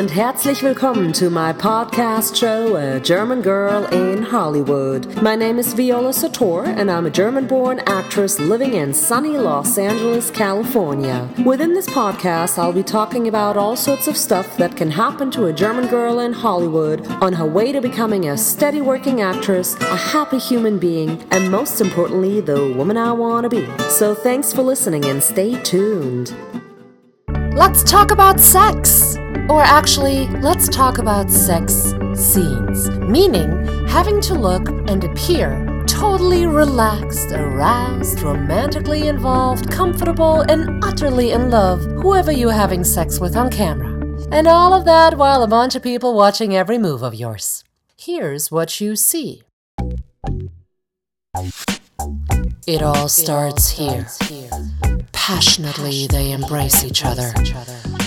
und herzlich willkommen to my podcast show, A German Girl in Hollywood. My name is Viola Sator, and I'm a German born actress living in sunny Los Angeles, California. Within this podcast, I'll be talking about all sorts of stuff that can happen to a German girl in Hollywood on her way to becoming a steady working actress, a happy human being, and most importantly, the woman I want to be. So thanks for listening and stay tuned. Let's talk about sex! Or actually, let's talk about sex scenes, meaning having to look and appear totally relaxed, aroused, romantically involved, comfortable, and utterly in love, whoever you're having sex with on camera. And all of that while a bunch of people watching every move of yours. Here's what you see. It all starts here. Passionately, they embrace each other.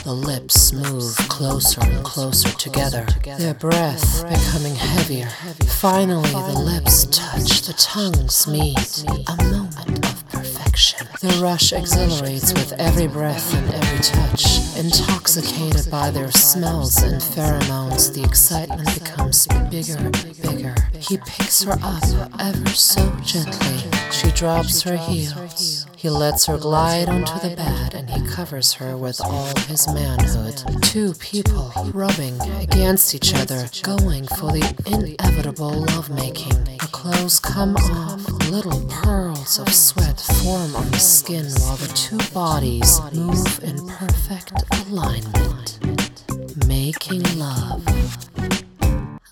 The lips move closer and closer together, their breath becoming heavier. Finally, the lips touch, the tongues meet. A moment perfection. The rush exhilarates with every breath and every touch. Intoxicated by their smells and pheromones, the excitement becomes bigger and bigger. He picks her up ever so gently. She drops her heels. He lets her glide onto the bed and he covers her with all his manhood. Two people rubbing against each other, going for the inevitable lovemaking. The clothes come off, little pearls of sweat form on the skin while the two bodies move in perfect alignment. Making love.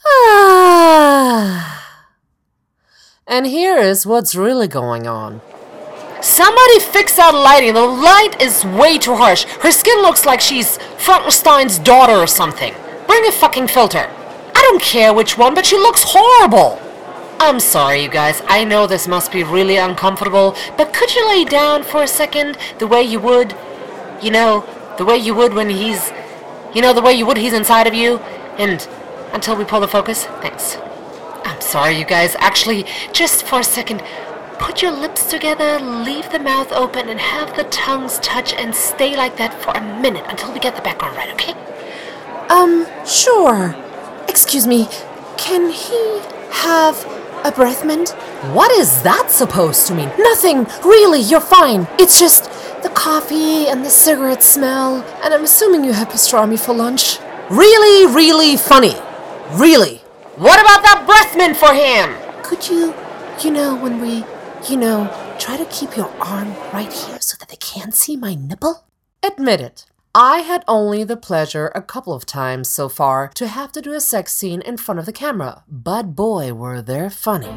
Ah. And here is what's really going on. Somebody fix that lighting. The light is way too harsh. Her skin looks like she's Frankenstein's daughter or something. Bring a fucking filter. I don't care which one, but she looks horrible. I'm sorry, you guys. I know this must be really uncomfortable, but could you lay down for a second the way you would, you know, the way you would when he's, you know, the way you would he's inside of you? And until we pull the focus? Thanks. I'm sorry, you guys. Actually, just for a second, put your lips together, leave the mouth open, and have the tongues touch and stay like that for a minute until we get the background right, okay? Um, sure. Excuse me, can he have a breath mint? What is that supposed to mean? Nothing, really, you're fine. It's just the coffee and the cigarette smell, and I'm assuming you had pastrami for lunch. Really, really funny. Really. What about that breath mint for him? Could you, you know, when we, you know, try to keep your arm right here so that they can't see my nipple? Admit it. I had only the pleasure a couple of times so far to have to do a sex scene in front of the camera, but boy, were they funny.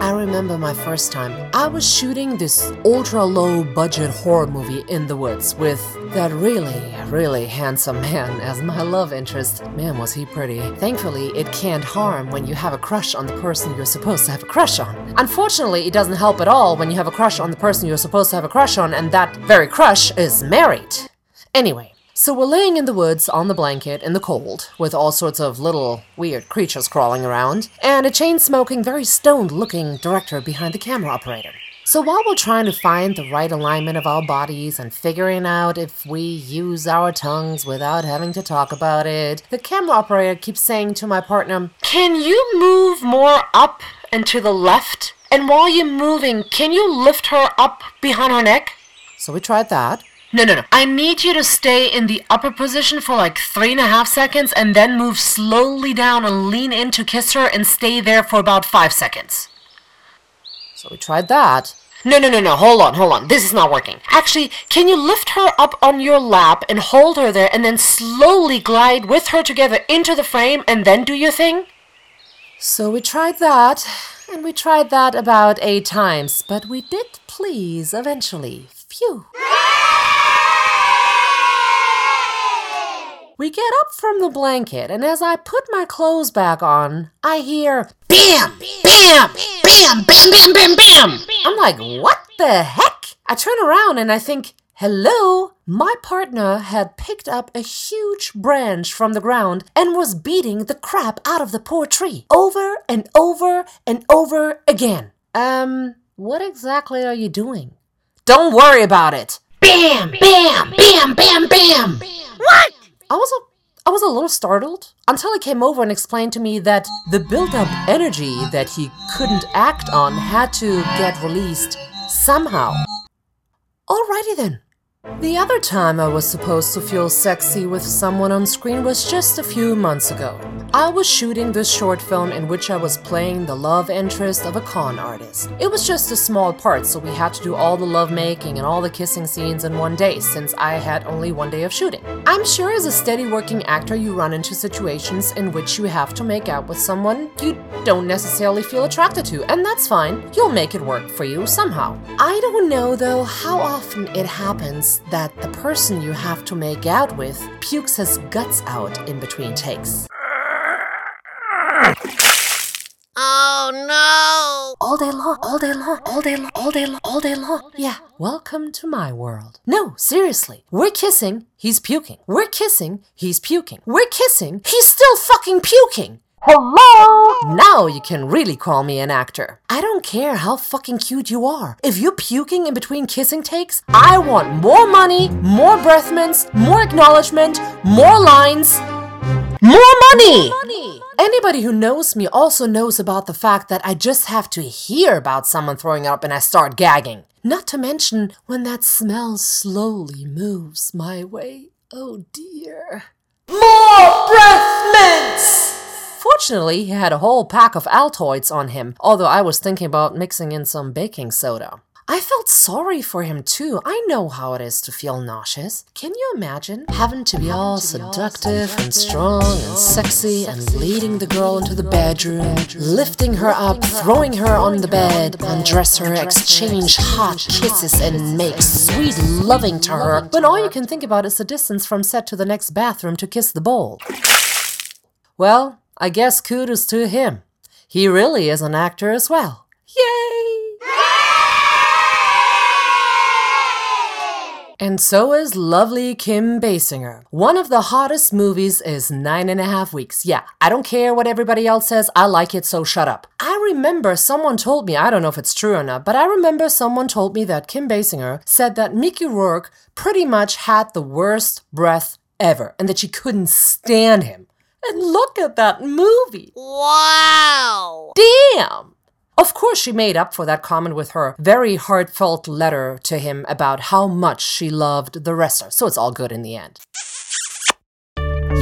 I remember my first time. I was shooting this ultra low budget horror movie in the woods with that really, really handsome man as my love interest. Man, was he pretty. Thankfully, it can't harm when you have a crush on the person you're supposed to have a crush on. Unfortunately, it doesn't help at all when you have a crush on the person you're supposed to have a crush on and that very crush is married. Anyway, so we're laying in the woods on the blanket in the cold, with all sorts of little weird creatures crawling around, and a chain smoking, very stoned looking director behind the camera operator. So while we're trying to find the right alignment of our bodies and figuring out if we use our tongues without having to talk about it, the camera operator keeps saying to my partner, Can you move more up and to the left? And while you're moving, can you lift her up behind her neck? So we tried that. No, no, no. I need you to stay in the upper position for like three and a half seconds and then move slowly down and lean in to kiss her and stay there for about five seconds. So we tried that. No, no, no, no. Hold on, hold on. This is not working. Actually, can you lift her up on your lap and hold her there and then slowly glide with her together into the frame and then do your thing? So we tried that, and we tried that about eight times, but we did please eventually. Phew. We get up from the blanket, and as I put my clothes back on, I hear Bam! Bam! Bam! Bam! Bam! Bam! Bam! I'm like, what the heck? I turn around and I think, hello? My partner had picked up a huge branch from the ground and was beating the crap out of the poor tree over and over and over again. Um, what exactly are you doing? Don't worry about it. Bam! Bam! Bam! Bam! Bam! What? I was I was a little startled until he came over and explained to me that the built up energy that he couldn't act on had to get released somehow. Alrighty then. The other time I was supposed to feel sexy with someone on screen was just a few months ago. I was shooting this short film in which I was playing the love interest of a con artist. It was just a small part, so we had to do all the love making and all the kissing scenes in one day since I had only one day of shooting. I'm sure as a steady working actor, you run into situations in which you have to make out with someone you don't necessarily feel attracted to, and that's fine. You'll make it work for you somehow. I don't know though how often it happens that the person you have to make out with pukes his guts out in between takes. Oh no! All day long, all day long, all day long, all day long, all day long. Yeah, welcome to my world. No, seriously. We're kissing, he's puking. We're kissing, he's puking. We're kissing, he's still fucking puking. Hello? Now you can really call me an actor. I don't care how fucking cute you are. If you're puking in between kissing takes, I want more money, more breath mints, more acknowledgement, more lines, more money! Anybody who knows me also knows about the fact that I just have to hear about someone throwing up and I start gagging. Not to mention when that smell slowly moves my way. Oh dear. More breath mints! Fortunately, he had a whole pack of Altoids on him, although I was thinking about mixing in some baking soda. I felt sorry for him too. I know how it is to feel nauseous. Can you imagine having to be all seductive and strong and sexy and leading the girl into the bedroom, lifting her up, throwing her on the bed, undress her, exchange hot kisses, and make sweet loving to her when all you can think about is the distance from set to the next bathroom to kiss the bowl? Well, I guess kudos to him. He really is an actor as well. Yay! And so is lovely Kim Basinger. One of the hottest movies is Nine and a Half Weeks. Yeah, I don't care what everybody else says, I like it, so shut up. I remember someone told me, I don't know if it's true or not, but I remember someone told me that Kim Basinger said that Mickey Rourke pretty much had the worst breath ever and that she couldn't stand him. And look at that movie. Wow! Damn! Of course, she made up for that comment with her very heartfelt letter to him about how much she loved the wrestler, so it's all good in the end.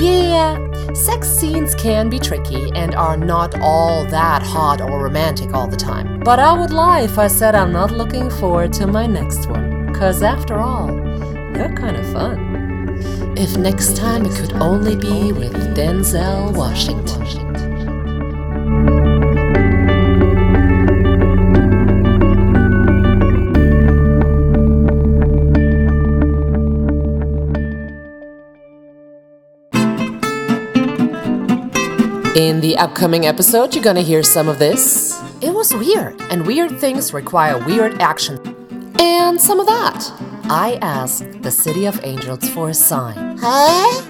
Yeah, sex scenes can be tricky and are not all that hot or romantic all the time. But I would lie if I said I'm not looking forward to my next one, cause after all, they're kind of fun. If next time it could only be with Denzel Washington. In the upcoming episode, you're gonna hear some of this. It was weird, and weird things require weird action. And some of that. I asked the City of Angels for a sign. Huh?